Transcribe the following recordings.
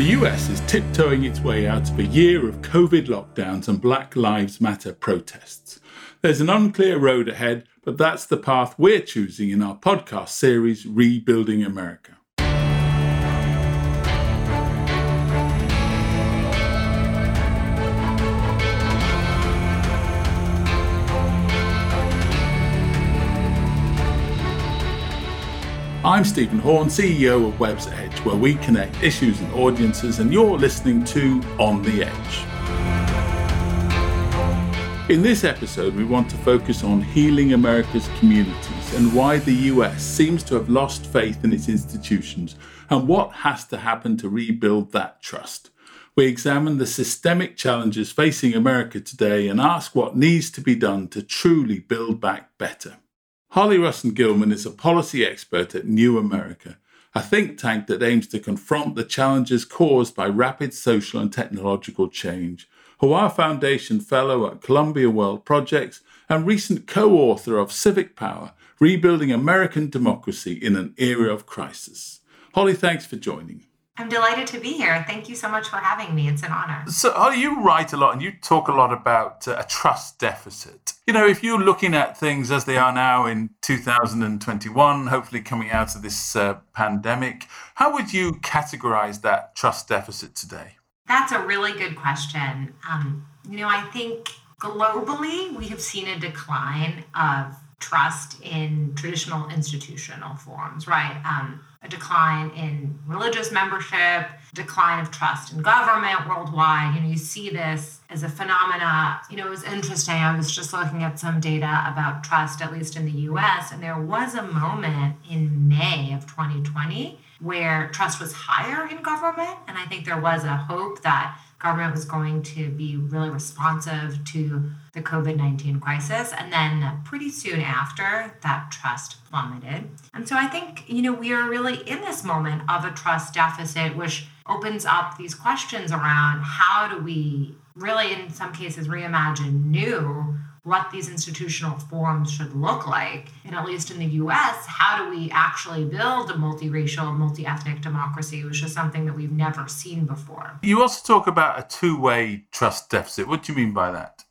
The US is tiptoeing its way out of a year of COVID lockdowns and Black Lives Matter protests. There's an unclear road ahead, but that's the path we're choosing in our podcast series, Rebuilding America. I'm Stephen Horn, CEO of Web's Edge, where we connect issues and audiences, and you're listening to On the Edge. In this episode, we want to focus on healing America's communities and why the US seems to have lost faith in its institutions and what has to happen to rebuild that trust. We examine the systemic challenges facing America today and ask what needs to be done to truly build back better. Holly Russon Gilman is a policy expert at New America, a think tank that aims to confront the challenges caused by rapid social and technological change. Hawar Foundation Fellow at Columbia World Projects and recent co author of Civic Power Rebuilding American Democracy in an Era of Crisis. Holly, thanks for joining. I'm delighted to be here. Thank you so much for having me. It's an honor. So, Holly, you write a lot and you talk a lot about uh, a trust deficit. You know, if you're looking at things as they are now in 2021, hopefully coming out of this uh, pandemic, how would you categorize that trust deficit today? That's a really good question. Um, you know, I think globally we have seen a decline of trust in traditional institutional forms, right? Um, a decline in religious membership, decline of trust in government worldwide. You know, you see this as a phenomena. You know, it was interesting. I was just looking at some data about trust, at least in the US, and there was a moment in May of 2020 where trust was higher in government. And I think there was a hope that government was going to be really responsive to the COVID 19 crisis. And then pretty soon after, that trust plummeted. And so I think, you know, we are really in this moment of a trust deficit, which opens up these questions around how do we really, in some cases, reimagine new what these institutional forms should look like. And at least in the US, how do we actually build a multiracial, multi ethnic democracy, which is something that we've never seen before? You also talk about a two way trust deficit. What do you mean by that?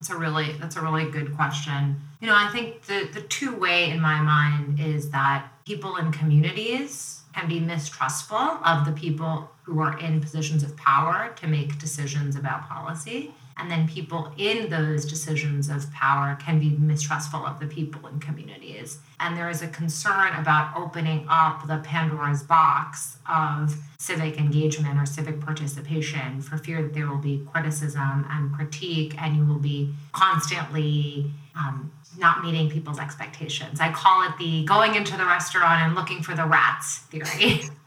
That's a really that's a really good question. You know, I think the the two way in my mind is that people in communities can be mistrustful of the people who are in positions of power to make decisions about policy. And then people in those decisions of power can be mistrustful of the people in communities. And there is a concern about opening up the Pandora's box of civic engagement or civic participation for fear that there will be criticism and critique, and you will be constantly um, not meeting people's expectations. I call it the going into the restaurant and looking for the rats theory.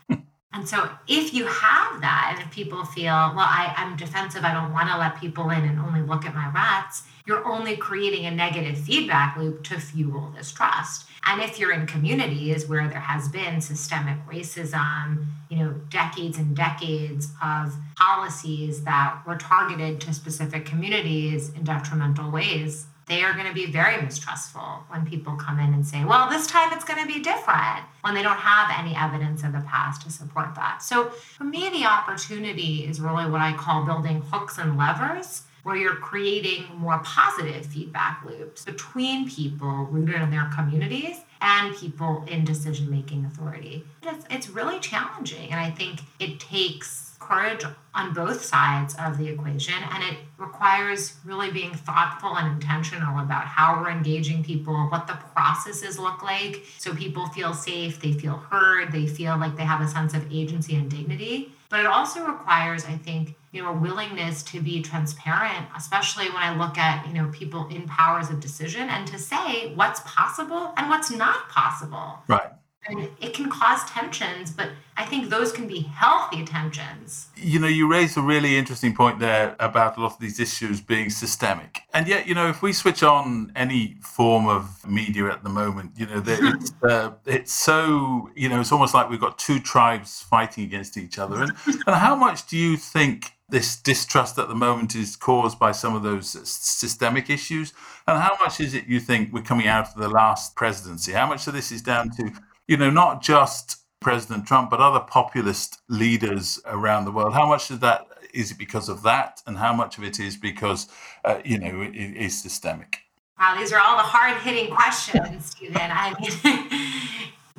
And so, if you have that, and if people feel, well, I, I'm defensive, I don't want to let people in and only look at my rats, you're only creating a negative feedback loop to fuel this trust. And if you're in communities where there has been systemic racism, you know, decades and decades of policies that were targeted to specific communities in detrimental ways, they are going to be very mistrustful when people come in and say, well, this time it's going to be different when they don't have any evidence of the past to support that. So for me, the opportunity is really what I call building hooks and levers where you're creating more positive feedback loops between people rooted in their communities and people in decision making authority. It's, it's really challenging. And I think it takes courage on both sides of the equation and it requires really being thoughtful and intentional about how we're engaging people what the processes look like so people feel safe they feel heard they feel like they have a sense of agency and dignity. But it also requires i think you know a willingness to be transparent especially when i look at you know people in powers of decision and to say what's possible and what's not possible. Right and it can cause tensions, but I think those can be healthy tensions. You know, you raised a really interesting point there about a lot of these issues being systemic. And yet, you know, if we switch on any form of media at the moment, you know, it's, uh, it's so, you know, it's almost like we've got two tribes fighting against each other. And, and how much do you think this distrust at the moment is caused by some of those systemic issues? And how much is it you think we're coming out of the last presidency? How much of this is down to you know, not just President Trump, but other populist leaders around the world. How much of that is it because of that, and how much of it is because, uh, you know, it is systemic? Wow, these are all the hard hitting questions, Stephen. I mean,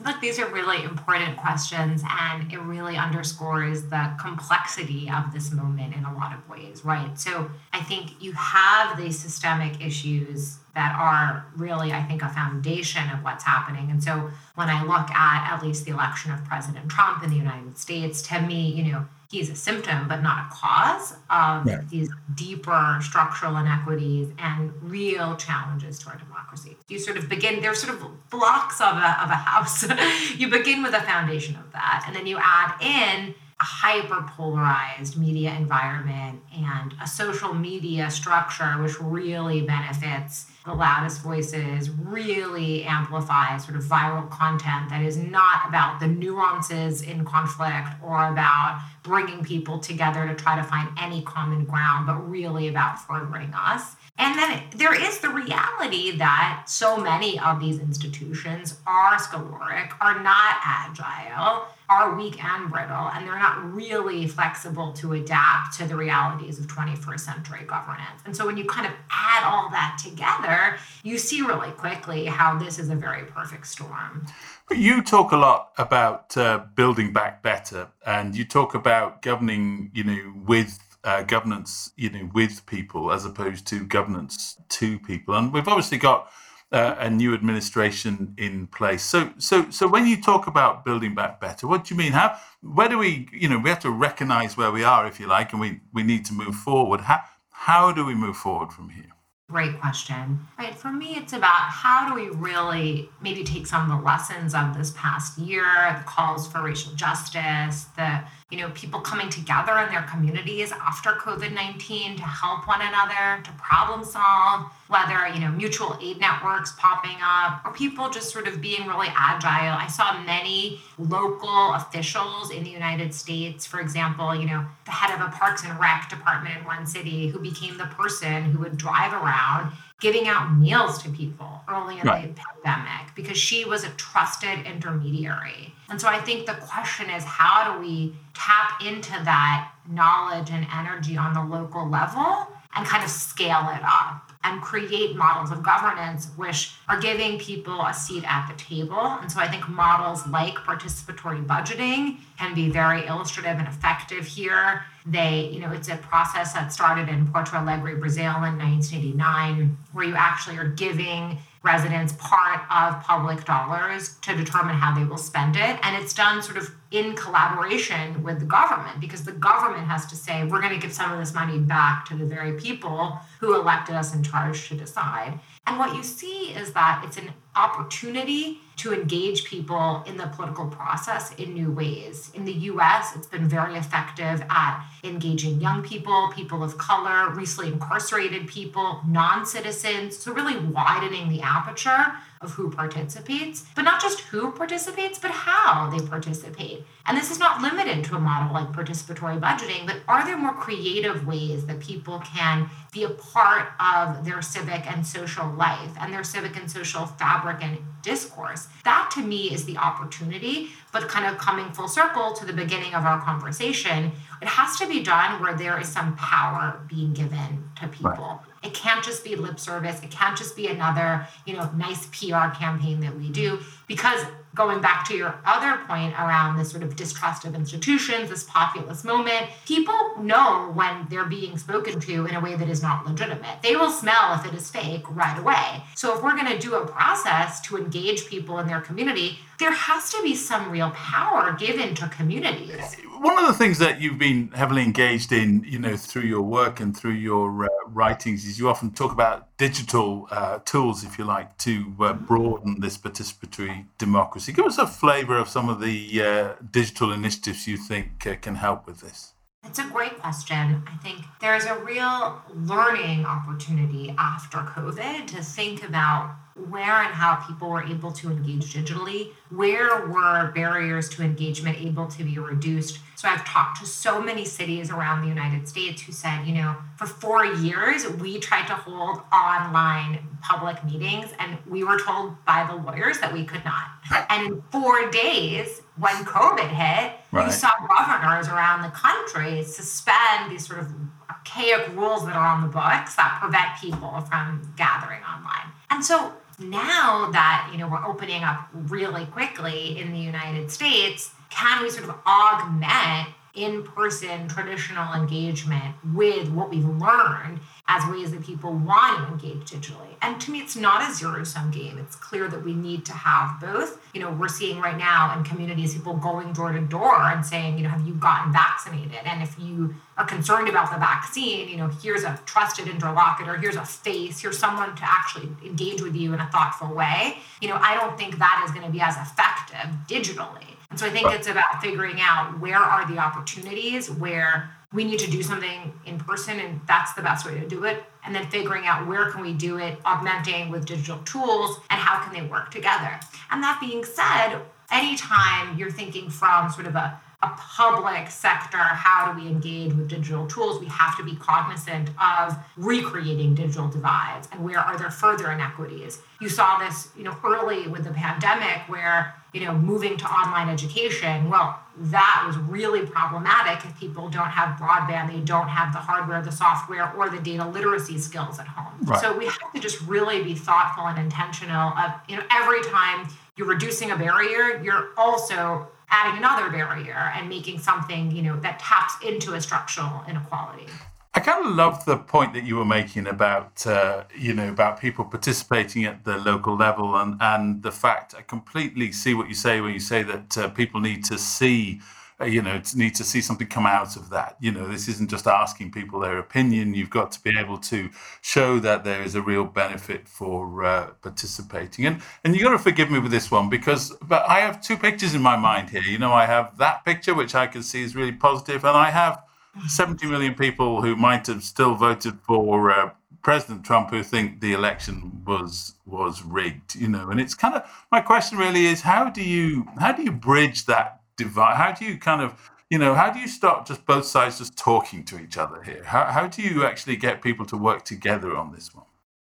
look, these are really important questions, and it really underscores the complexity of this moment in a lot of ways, right? So I think you have these systemic issues that are really, I think, a foundation of what's happening. And so when I look at at least the election of President Trump in the United States, to me, you know, he's a symptom but not a cause of yeah. these deeper structural inequities and real challenges to our democracy you sort of begin there's sort of blocks of a, of a house you begin with a foundation of that and then you add in a hyper polarized media environment and a social media structure which really benefits the loudest voices, really amplifies sort of viral content that is not about the nuances in conflict or about bringing people together to try to find any common ground, but really about furthering us. And then there is the reality that so many of these institutions are sclerotic, are not agile, are weak and brittle, and they're not really flexible to adapt to the realities of 21st century governance. And so when you kind of add all that together, you see really quickly how this is a very perfect storm. But you talk a lot about uh, building back better, and you talk about governing, you know, with uh, governance, you know, with people as opposed to governance to people. And we've obviously got uh, a new administration in place. So, so, so when you talk about building back better, what do you mean? How, where do we, you know, we have to recognise where we are, if you like, and we we need to move forward. How how do we move forward from here? Great question. Right. For me, it's about how do we really maybe take some of the lessons of this past year, the calls for racial justice, the you know, people coming together in their communities after COVID 19 to help one another, to problem solve, whether, you know, mutual aid networks popping up or people just sort of being really agile. I saw many local officials in the United States, for example, you know, the head of a Parks and Rec department in one city who became the person who would drive around giving out meals to people early in right. the pandemic because she was a trusted intermediary. And so I think the question is how do we tap into that knowledge and energy on the local level and kind of scale it up? And create models of governance which are giving people a seat at the table. And so I think models like participatory budgeting can be very illustrative and effective here. They, you know, it's a process that started in Porto Alegre, Brazil in 1989, where you actually are giving residents part of public dollars to determine how they will spend it. And it's done sort of in collaboration with the government because the government has to say, we're going to give some of this money back to the very people who elected us in charge to decide. And what you see is that it's an opportunity to engage people in the political process in new ways. In the US, it's been very effective at engaging young people, people of color, recently incarcerated people, non citizens, so really widening the aperture of who participates, but not just who participates, but how they participate. And this is not limited to a model like participatory budgeting, but are there more creative ways that people can be a part of their civic and social life and their civic and social fabric and discourse? That to me is the opportunity, but kind of coming full circle to the beginning of our conversation, it has to be done where there is some power being given to people. Right. It can't just be lip service. It can't just be another, you know, nice PR campaign that we do because going back to your other point around this sort of distrust of institutions, this populist moment, people know when they're being spoken to in a way that is not legitimate. They will smell if it is fake right away. So if we're going to do a process to engage people in their community, there has to be some real power given to communities. One of the things that you've been heavily engaged in, you know, through your work and through your uh, writings is you often talk about digital uh, tools, if you like, to uh, broaden this participatory democracy. Give us a flavor of some of the uh, digital initiatives you think uh, can help with this. It's a great question. I think there's a real learning opportunity after COVID to think about where and how people were able to engage digitally, where were barriers to engagement able to be reduced. So I've talked to so many cities around the United States who said, you know, for four years, we tried to hold online public meetings and we were told by the lawyers that we could not. And in four days, when COVID hit, right. you saw governors around the country suspend these sort of archaic rules that are on the books that prevent people from gathering online. And so now that you know we're opening up really quickly in the United States, can we sort of augment in-person traditional engagement with what we've learned as ways that people want to engage digitally. And to me, it's not a zero sum game. It's clear that we need to have both. You know, we're seeing right now in communities people going door to door and saying, you know, have you gotten vaccinated? And if you are concerned about the vaccine, you know, here's a trusted interlocutor, here's a face, here's someone to actually engage with you in a thoughtful way. You know, I don't think that is going to be as effective digitally. And so I think it's about figuring out where are the opportunities where we need to do something in person and that's the best way to do it and then figuring out where can we do it augmenting with digital tools and how can they work together and that being said anytime you're thinking from sort of a a public sector, how do we engage with digital tools? We have to be cognizant of recreating digital divides and where are there further inequities. You saw this, you know, early with the pandemic where, you know, moving to online education, well, that was really problematic if people don't have broadband, they don't have the hardware, the software, or the data literacy skills at home. Right. So we have to just really be thoughtful and intentional of, you know, every time you're reducing a barrier, you're also adding another barrier and making something, you know, that taps into a structural inequality. I kind of love the point that you were making about, uh, you know, about people participating at the local level and, and the fact I completely see what you say when you say that uh, people need to see uh, you know, need to see something come out of that. You know, this isn't just asking people their opinion. You've got to be able to show that there is a real benefit for uh, participating. And and you got to forgive me with this one because, but I have two pictures in my mind here. You know, I have that picture which I can see is really positive, and I have 70 million people who might have still voted for. Uh, President Trump who think the election was was rigged, you know, and it's kind of my question really is how do you how do you bridge that divide? How do you kind of, you know, how do you stop just both sides just talking to each other here? How, how do you actually get people to work together on this one?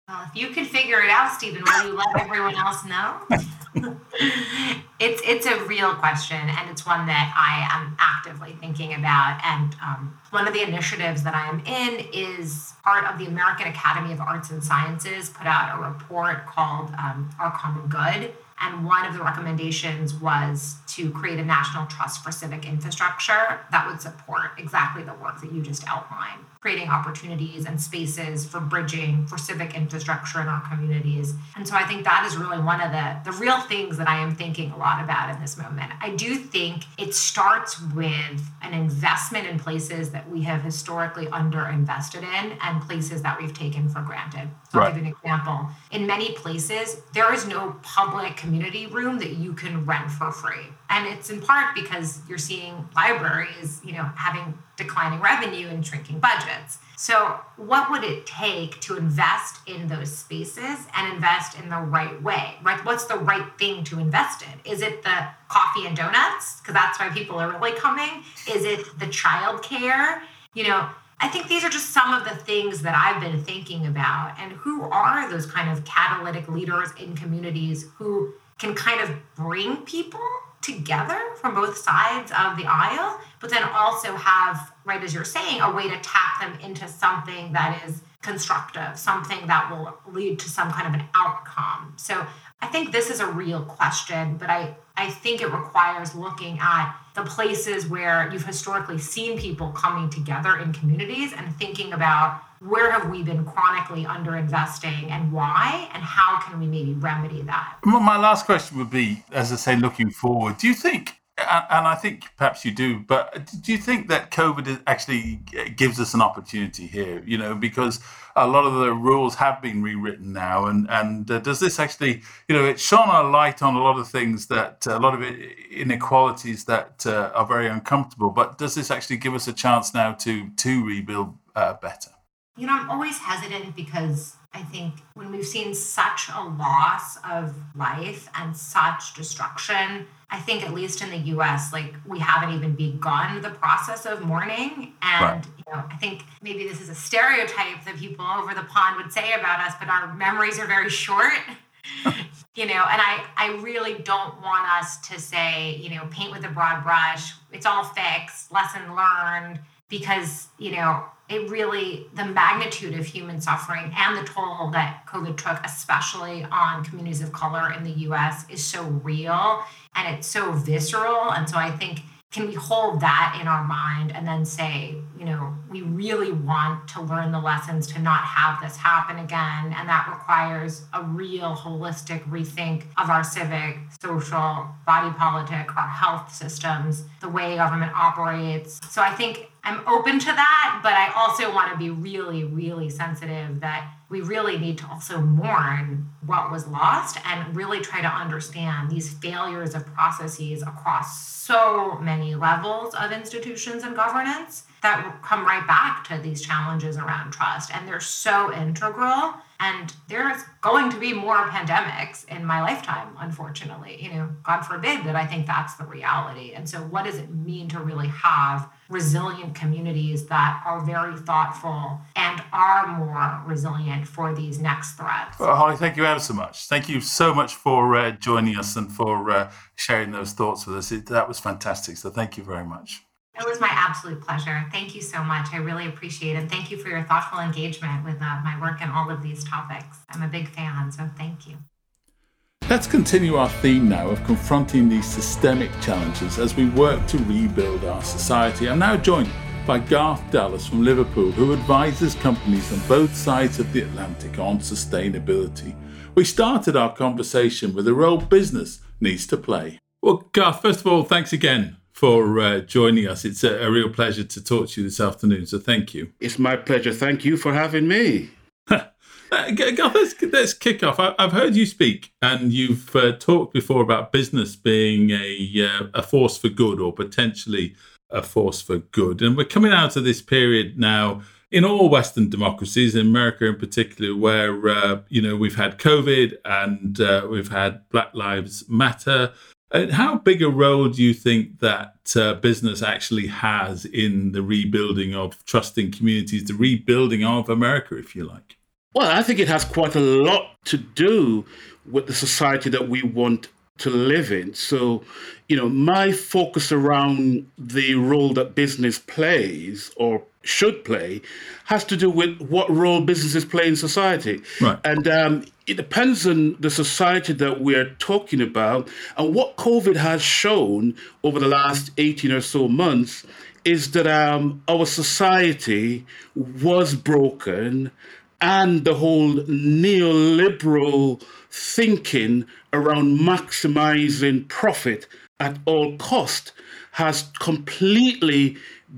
Well, if you can figure it out, Stephen, will you let everyone else know? it's it's a real question, and it's one that I am actively thinking about. And um, one of the initiatives that I am in is part of the American Academy of Arts and Sciences put out a report called um, Our Common Good, and one of the recommendations was to create a national trust for civic infrastructure that would support exactly the work that you just outlined, creating opportunities and spaces for bridging for civic infrastructure in our communities. And so I think that is really one of the, the real things that I am thinking a lot about in this moment. I do think it starts with an investment in places that we have historically underinvested in and places that we've taken for granted. I'll give you an example. In many places, there is no public community room that you can rent for free. And it's in part because you're seeing libraries, you know, having declining revenue and shrinking budgets. So, what would it take to invest in those spaces and invest in the right way? Right? What's the right thing to invest in? Is it the coffee and donuts? Because that's why people are really coming. Is it the childcare? You know, I think these are just some of the things that I've been thinking about. And who are those kind of catalytic leaders in communities who can kind of bring people together from both sides of the aisle, but then also have, right as you're saying, a way to tap them into something that is constructive, something that will lead to some kind of an outcome. So I think this is a real question, but I, I think it requires looking at the places where you've historically seen people coming together in communities and thinking about where have we been chronically underinvesting and why and how can we maybe remedy that? My last question would be as i say looking forward do you think and I think perhaps you do, but do you think that COVID actually gives us an opportunity here? You know, because a lot of the rules have been rewritten now, and and uh, does this actually, you know, it shone a light on a lot of things that a lot of inequalities that uh, are very uncomfortable. But does this actually give us a chance now to to rebuild uh, better? You know, I'm always hesitant because I think when we've seen such a loss of life and such destruction, I think at least in the US, like we haven't even begun the process of mourning. And right. you know, I think maybe this is a stereotype that people over the pond would say about us, but our memories are very short. you know, and I, I really don't want us to say, you know, paint with a broad brush, it's all fixed, lesson learned, because, you know, it really, the magnitude of human suffering and the toll that COVID took, especially on communities of color in the US, is so real and it's so visceral. And so I think can we hold that in our mind and then say, you know, we really want to learn the lessons to not have this happen again? And that requires a real holistic rethink of our civic, social, body politic, our health systems, the way government operates. So I think I'm open to that, but I also want to be really, really sensitive that we really need to also mourn what was lost and really try to understand these failures of processes across so many levels of institutions and governance that come right back to these challenges around trust. And they're so integral. And there's going to be more pandemics in my lifetime, unfortunately. You know, God forbid that I think that's the reality. And so, what does it mean to really have resilient communities that are very thoughtful and are more resilient for these next threats? Well, Holly, thank you ever so much. Thank you so much for uh, joining us and for uh, sharing those thoughts with us. It, that was fantastic. So, thank you very much. It was my absolute pleasure. Thank you so much. I really appreciate it. And thank you for your thoughtful engagement with uh, my work and all of these topics. I'm a big fan, so thank you. Let's continue our theme now of confronting these systemic challenges as we work to rebuild our society. I'm now joined by Garth Dallas from Liverpool, who advises companies on both sides of the Atlantic on sustainability. We started our conversation with the role business needs to play. Well, Garth, first of all, thanks again for uh, joining us. It's a, a, real pleasure to talk to you this afternoon. So thank you. It's my pleasure. Thank you for having me. Uh, let's, let's kick off. I, have heard you speak, and you've uh, talked before about business being a, uh, a force for good or potentially a force for good. And we're coming out of this period now in all Western democracies, in America in particular, where uh, you know we've had COVID and uh, we've had Black Lives Matter, and how big a role do you think that uh, business actually has in the rebuilding of trusting communities, the rebuilding of America, if you like? Well, I think it has quite a lot to do with the society that we want to live in. So, you know, my focus around the role that business plays or should play has to do with what role businesses play in society. Right. And um, it depends on the society that we're talking about. And what COVID has shown over the last 18 or so months is that um, our society was broken and the whole neoliberal thinking around maximizing profit at all cost has completely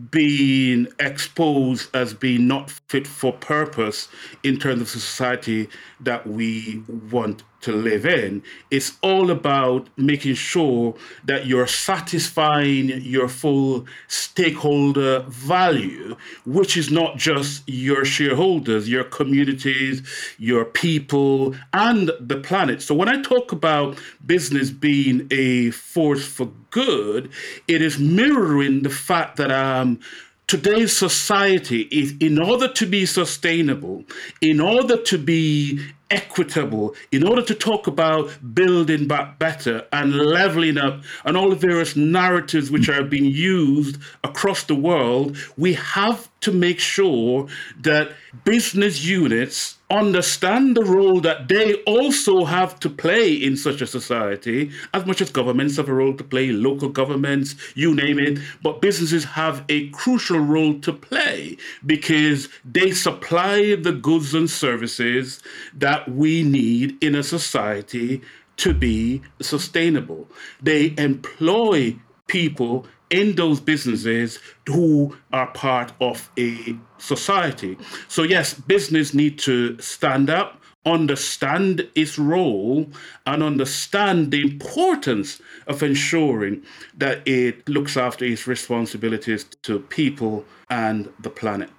being exposed as being not fit for purpose in terms of the society that we want to live in. It's all about making sure that you're satisfying your full stakeholder value, which is not just your shareholders, your communities, your people, and the planet. So when I talk about business being a force for good, it is mirroring the fact that um, today's society is in order to be sustainable, in order to be equitable, in order to talk about building back better and leveling up and all the various narratives which are being used across the world, we have to make sure that business units understand the role that they also have to play in such a society, as much as governments have a role to play, local governments, you name it. But businesses have a crucial role to play because they supply the goods and services that we need in a society to be sustainable. They employ people in those businesses who are part of a society. So yes, business need to stand up, understand its role, and understand the importance of ensuring that it looks after its responsibilities to people and the planet.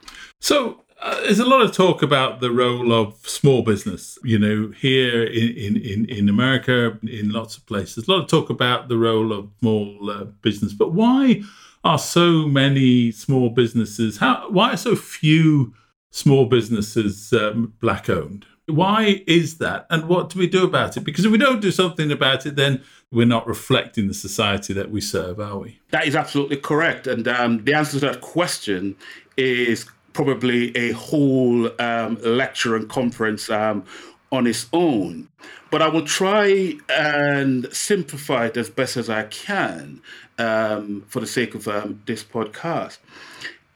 So Uh, there's a lot of talk about the role of small business. You know, here in, in, in America, in lots of places, a lot of talk about the role of small uh, business. But why are so many small businesses? How why are so few small businesses um, black owned? Why is that? And what do we do about it? Because if we don't do something about it, then we're not reflecting the society that we serve, are we? That is absolutely correct. And um, the answer to that question is probably a whole um, lecture and conference um, on its own. But I will try and simplify it as best as I can um, for the sake of um, this podcast.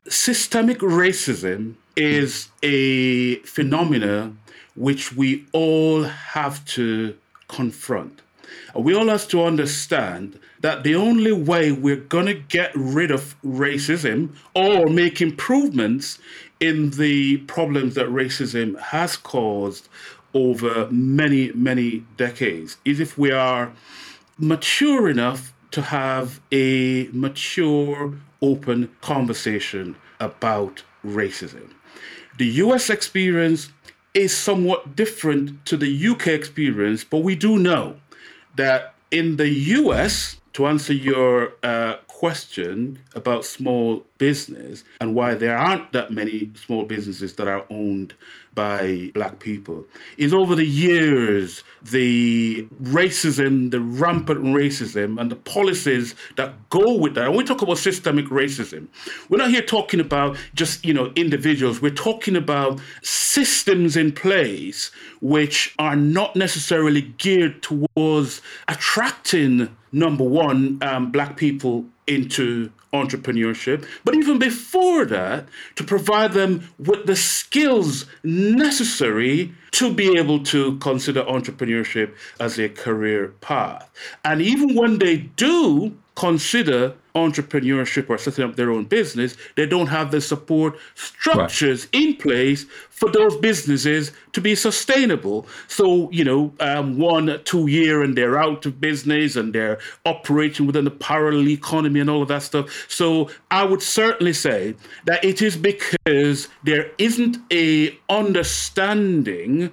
Systemic racism is a phenomena which we all have to confront. We all have to understand that the only way we're going to get rid of racism or make improvements in the problems that racism has caused over many, many decades is if we are mature enough to have a mature, open conversation about racism. The US experience is somewhat different to the UK experience, but we do know that in the US, to answer your uh, question about small business and why there aren't that many small businesses that are owned by black people is over the years the racism the rampant racism and the policies that go with that. And we talk about systemic racism. We're not here talking about just you know individuals. We're talking about systems in place which are not necessarily geared towards attracting number one um, black people into entrepreneurship, but even before that, to provide them with the skills necessary to be able to consider entrepreneurship as a career path. And even when they do consider entrepreneurship or setting up their own business, they don't have the support structures right. in place for those businesses to be sustainable. So, you know, um, one, two year and they're out of business and they're operating within the parallel economy and all of that stuff. So I would certainly say that it is because there isn't a understanding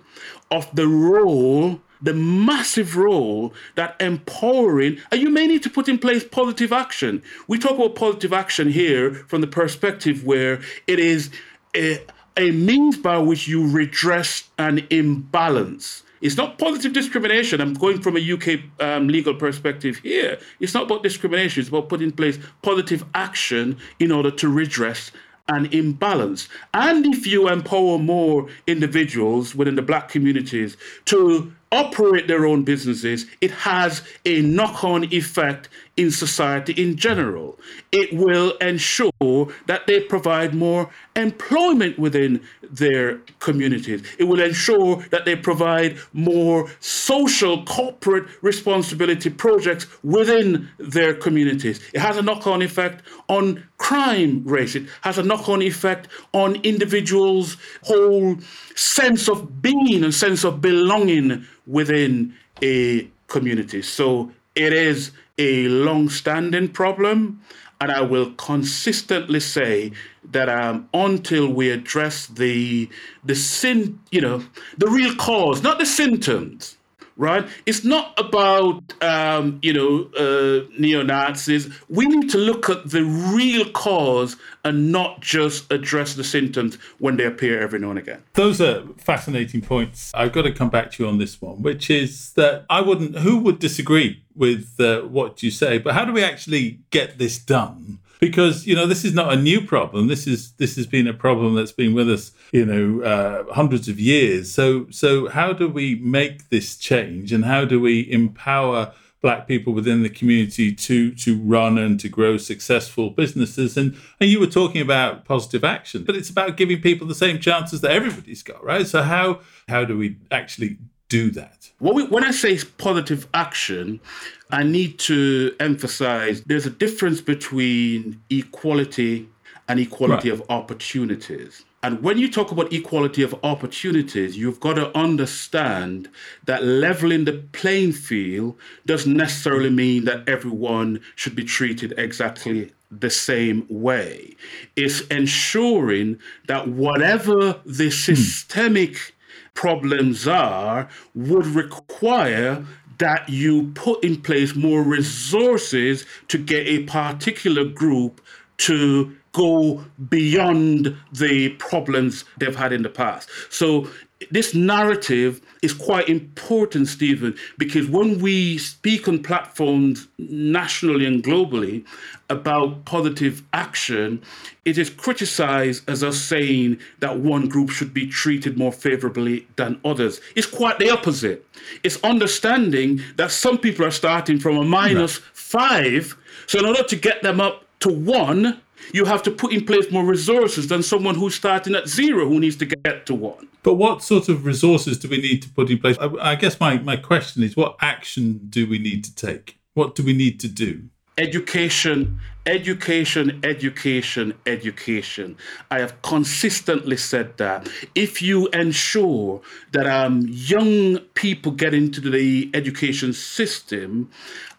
of the role the massive role that empowering, and you may need to put in place positive action. We talk about positive action here from the perspective where it is a, a means by which you redress an imbalance. It's not positive discrimination. I'm going from a UK um, legal perspective here. It's not about discrimination. It's about putting in place positive action in order to redress an imbalance. And if you empower more individuals within the black communities to operate their own businesses, it has a knock on effect in society in general. It will ensure that they provide more employment within their communities. It will ensure that they provide more social corporate responsibility projects within their communities. It has a knock on effect on crime rates, it has a knock on effect on individuals' whole sense of being and sense of belonging within a community. So it is a long standing problem. And I will consistently say that um, until we address the the sin, you know, the real cause, not the symptoms, right? It's not about um, you know uh, neo Nazis. We need to look at the real cause and not just address the symptoms when they appear every now and again. Those are fascinating points. I've got to come back to you on this one, which is that I wouldn't. Who would disagree with uh, what you say? But how do we actually get this done? Because you know this is not a new problem. This is this has been a problem that's been with us, you know, uh, hundreds of years. So so how do we make this change, and how do we empower? black people within the community to to run and to grow successful businesses and and you were talking about positive action but it's about giving people the same chances that everybody's got right so how how do we actually do that when, we, when i say positive action I need to emphasize there's a difference between equality and equality right. of opportunities. And when you talk about equality of opportunities, you've got to understand that leveling the playing field doesn't necessarily mean that everyone should be treated exactly the same way. It's ensuring that whatever the hmm. systemic problems are would require that you put in place more resources to get a particular group to go beyond the problems they've had in the past. So this narrative is quite important, Stephen, because when we speak on platforms nationally and globally about positive action, it is criticized as us saying that one group should be treated more favorably than others. It's quite the opposite. It's understanding that some people are starting from a minus five. So, in order to get them up to one, you have to put in place more resources than someone who's starting at zero who needs to get to one. But what sort of resources do we need to put in place? I, I guess my, my question is what action do we need to take? What do we need to do? Education, education, education, education. I have consistently said that. If you ensure that um, young people get into the education system,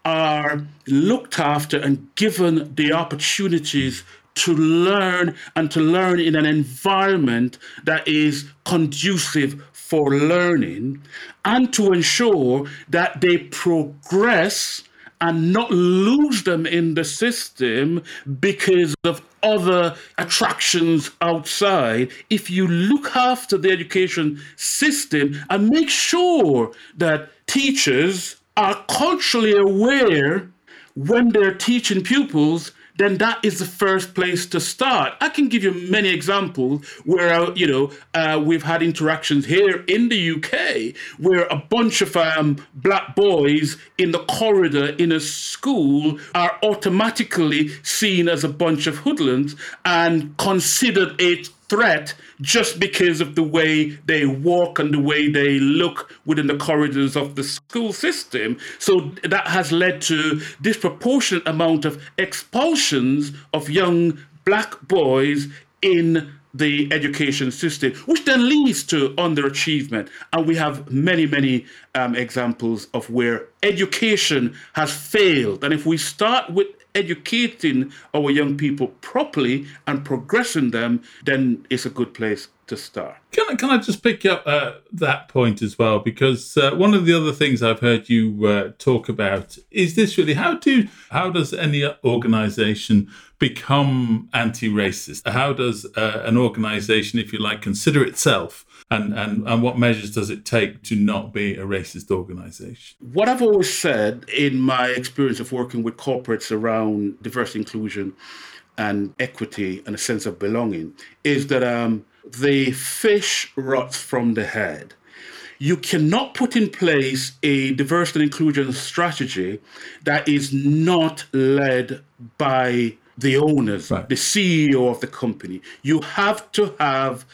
are looked after and given the opportunities to learn and to learn in an environment that is conducive for learning and to ensure that they progress and not lose them in the system because of other attractions outside. If you look after the education system and make sure that teachers are culturally aware when they're teaching pupils then that is the first place to start. I can give you many examples where, uh, you know, uh, we've had interactions here in the UK where a bunch of um, black boys in the corridor in a school are automatically seen as a bunch of hoodlums and considered a threat just because of the way they walk and the way they look within the corridors of the school system. So that has led to disproportionate amount of expulsions of young black boys in the education system, which then leads to underachievement. And we have many, many um, examples of where education has failed. And if we start with educating our young people properly and progressing them, then it's a good place to start. Can I, can I just pick up uh, that point as well? Because uh, one of the other things I've heard you uh, talk about is this really: how do how does any organisation become anti-racist? How does uh, an organisation, if you like, consider itself and, and, and what measures does it take to not be a racist organization? What I've always said in my experience of working with corporates around diversity, inclusion, and equity and a sense of belonging is that um, the fish rots from the head. You cannot put in place a diversity and inclusion strategy that is not led by the owners, right. the CEO of the company. You have to have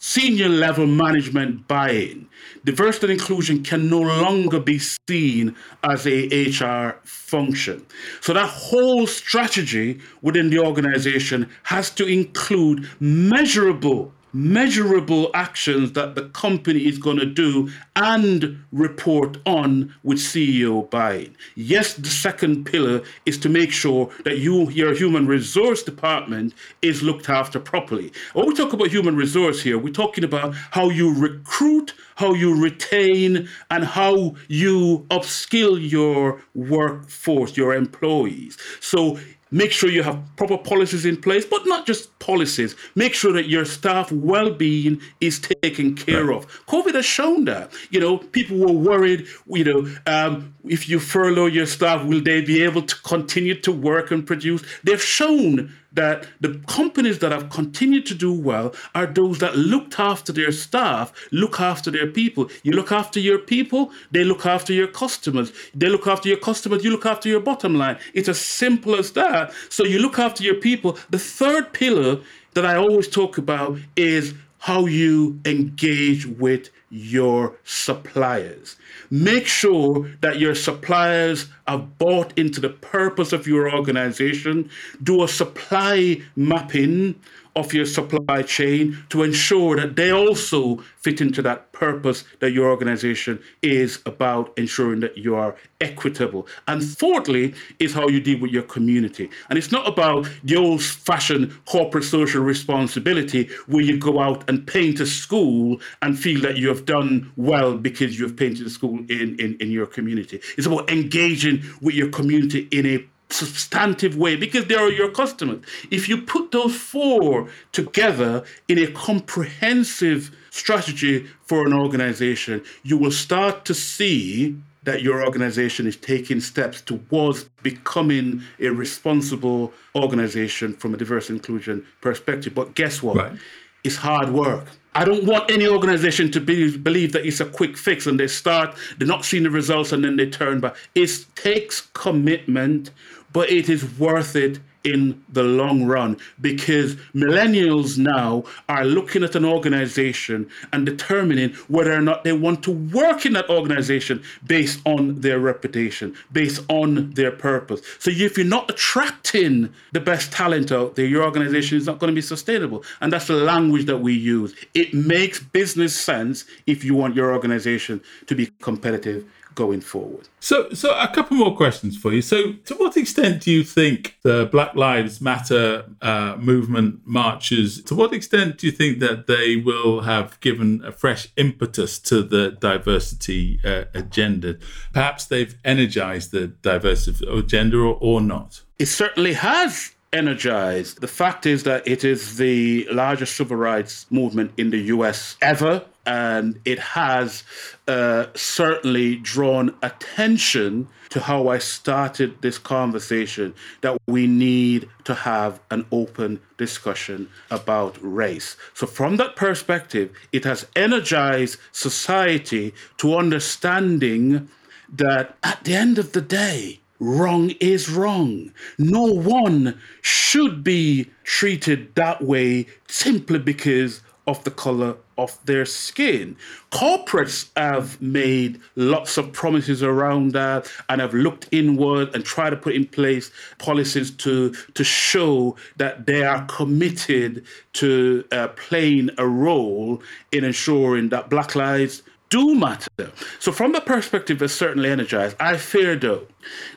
senior level management buy-in. Diversity and inclusion can no longer be seen as a HR function. So that whole strategy within the organization has to include measurable measurable actions that the company is going to do and report on with CEO buy-in. Yes, the second pillar is to make sure that you, your human resource department is looked after properly. When we talk about human resource here, we're talking about how you recruit, how you retain, and how you upskill your workforce, your employees. So Make sure you have proper policies in place, but not just policies. Make sure that your staff well-being is taken care right. of. COVID has shown that. You know, people were worried. You know, um, if you furlough your staff, will they be able to continue to work and produce? They've shown that the companies that have continued to do well are those that looked after their staff, look after their people. You look after your people, they look after your customers. They look after your customers, you look after your bottom line. It's as simple as that. So you look after your people. The third pillar that I always talk about is how you engage with your suppliers. Make sure that your suppliers are bought into the purpose of your organization. Do a supply mapping of your supply chain to ensure that they also fit into that purpose that your organization is about ensuring that you are equitable. And fourthly, is how you deal with your community. And it's not about the old fashioned corporate social responsibility where you go out and paint a school and feel that you have done well because you have painted a school in, in, in your community. It's about engaging with your community in a substantive way because they are your customers. If you put those four together in a comprehensive strategy for an organization, you will start to see that your organization is taking steps towards becoming a responsible organization from a diverse inclusion perspective. But guess what? Right. It's hard work. I don't want any organization to be, believe that it's a quick fix and they start, they're not seeing the results and then they turn back. It takes commitment but it is worth it in the long run because millennials now are looking at an organization and determining whether or not they want to work in that organization based on their reputation, based on their purpose. So if you're not attracting the best talent out there, your organization is not going to be sustainable. And that's the language that we use. It makes business sense if you want your organization to be competitive going forward. So, so a couple more questions for you. So, to what extent do you think the Black Lives Matter uh, movement marches? To what extent do you think that they will have given a fresh impetus to the diversity uh, agenda? Perhaps they've energized the diversity agenda, or, or not. It certainly has energized. The fact is that it is the largest civil rights movement in the US ever and it has uh, certainly drawn attention to how I started this conversation that we need to have an open discussion about race. So, from that perspective, it has energized society to understanding that at the end of the day, wrong is wrong. No one should be treated that way simply because of the color of their skin. Corporates have made lots of promises around that and have looked inward and tried to put in place policies to, to show that they are committed to uh, playing a role in ensuring that Black lives do matter. So, from the perspective of certainly energized, I fear though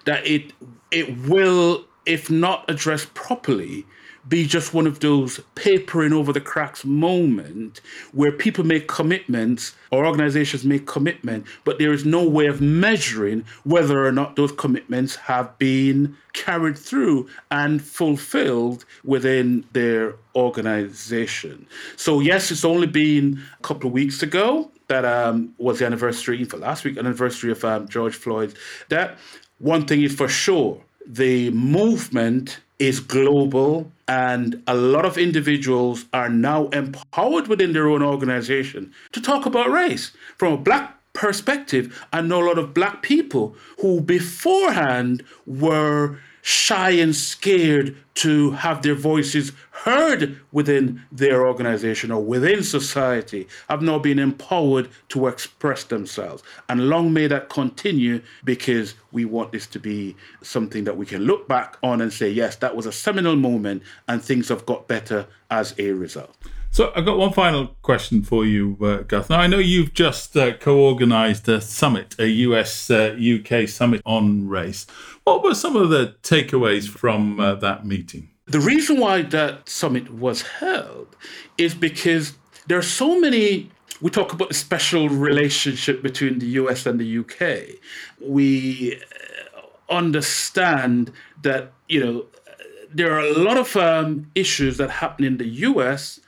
that it it will, if not addressed properly, be just one of those papering over the cracks moment where people make commitments or organizations make commitment, but there is no way of measuring whether or not those commitments have been carried through and fulfilled within their organization. So yes, it's only been a couple of weeks ago that um, was the anniversary for last week, anniversary of um, George Floyd's That One thing is for sure, the movement is global and a lot of individuals are now empowered within their own organization to talk about race from a black perspective. I know a lot of black people who beforehand were shy and scared to have their voices heard within their organization or within society have now been empowered to express themselves. And long may that continue because we want this to be something that we can look back on and say, yes, that was a seminal moment and things have got better as a result. So I've got one final question for you, uh, Garth. Now I know you've just uh, co-organised a summit, a US uh, UK summit on race. What were some of the takeaways from uh, that meeting? The reason why that summit was held is because there are so many. We talk about the special relationship between the US and the UK. We uh, understand that you know there are a lot of um, issues that happen in the US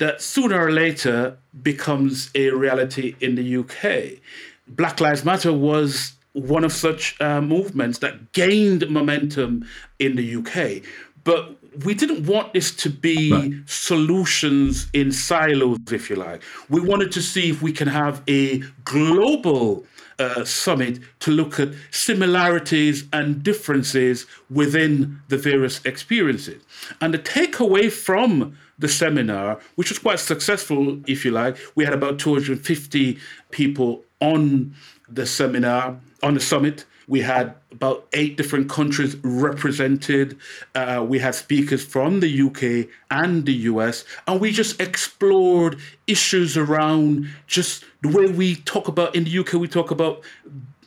that sooner or later becomes a reality in the UK. Black Lives Matter was one of such uh, movements that gained momentum in the UK. But we didn't want this to be right. solutions in silos, if you like. We wanted to see if we can have a global uh, summit to look at similarities and differences within the various experiences. And the takeaway from the seminar, which was quite successful, if you like. We had about 250 people on the seminar, on the summit. We had about eight different countries represented. Uh, we had speakers from the UK and the US, and we just explored issues around just the way we talk about in the UK, we talk about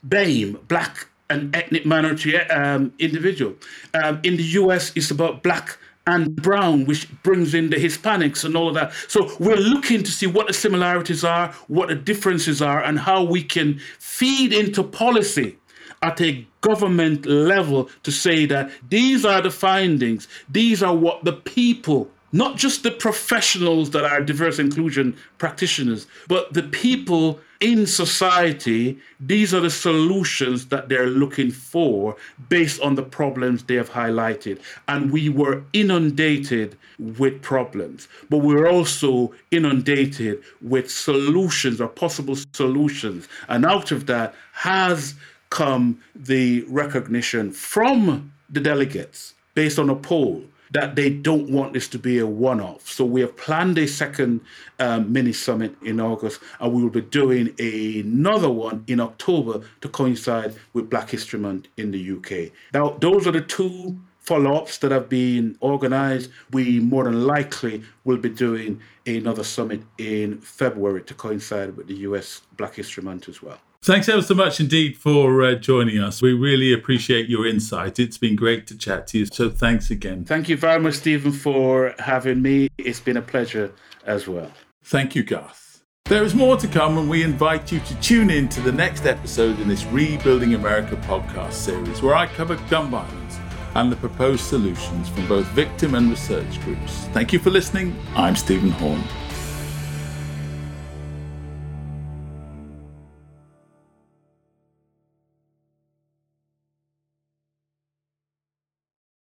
BAME, Black and Ethnic Minority um, Individual. Um, in the US, it's about Black and brown, which brings in the Hispanics and all of that. So we're looking to see what the similarities are, what the differences are, and how we can feed into policy at a government level to say that these are the findings, these are what the people, not just the professionals that are diverse inclusion practitioners, but the people in society, these are the solutions that they're looking for based on the problems they have highlighted. And we were inundated with problems, but we we're also inundated with solutions or possible solutions. And out of that has come the recognition from the delegates based on a poll that they don't want this to be a one off. So we have planned a second um, mini summit in August, and we will be doing another one in October to coincide with Black History Month in the UK. Now, those are the two follow ups that have been organized. We more than likely will be doing another summit in February to coincide with the US Black History Month as well. Thanks ever so much indeed for uh, joining us. We really appreciate your insight. It's been great to chat to you. So thanks again. Thank you very much, Stephen, for having me. It's been a pleasure as well. Thank you, Garth. There is more to come, and we invite you to tune in to the next episode in this Rebuilding America podcast series, where I cover gun violence and the proposed solutions from both victim and research groups. Thank you for listening. I'm Stephen Horn.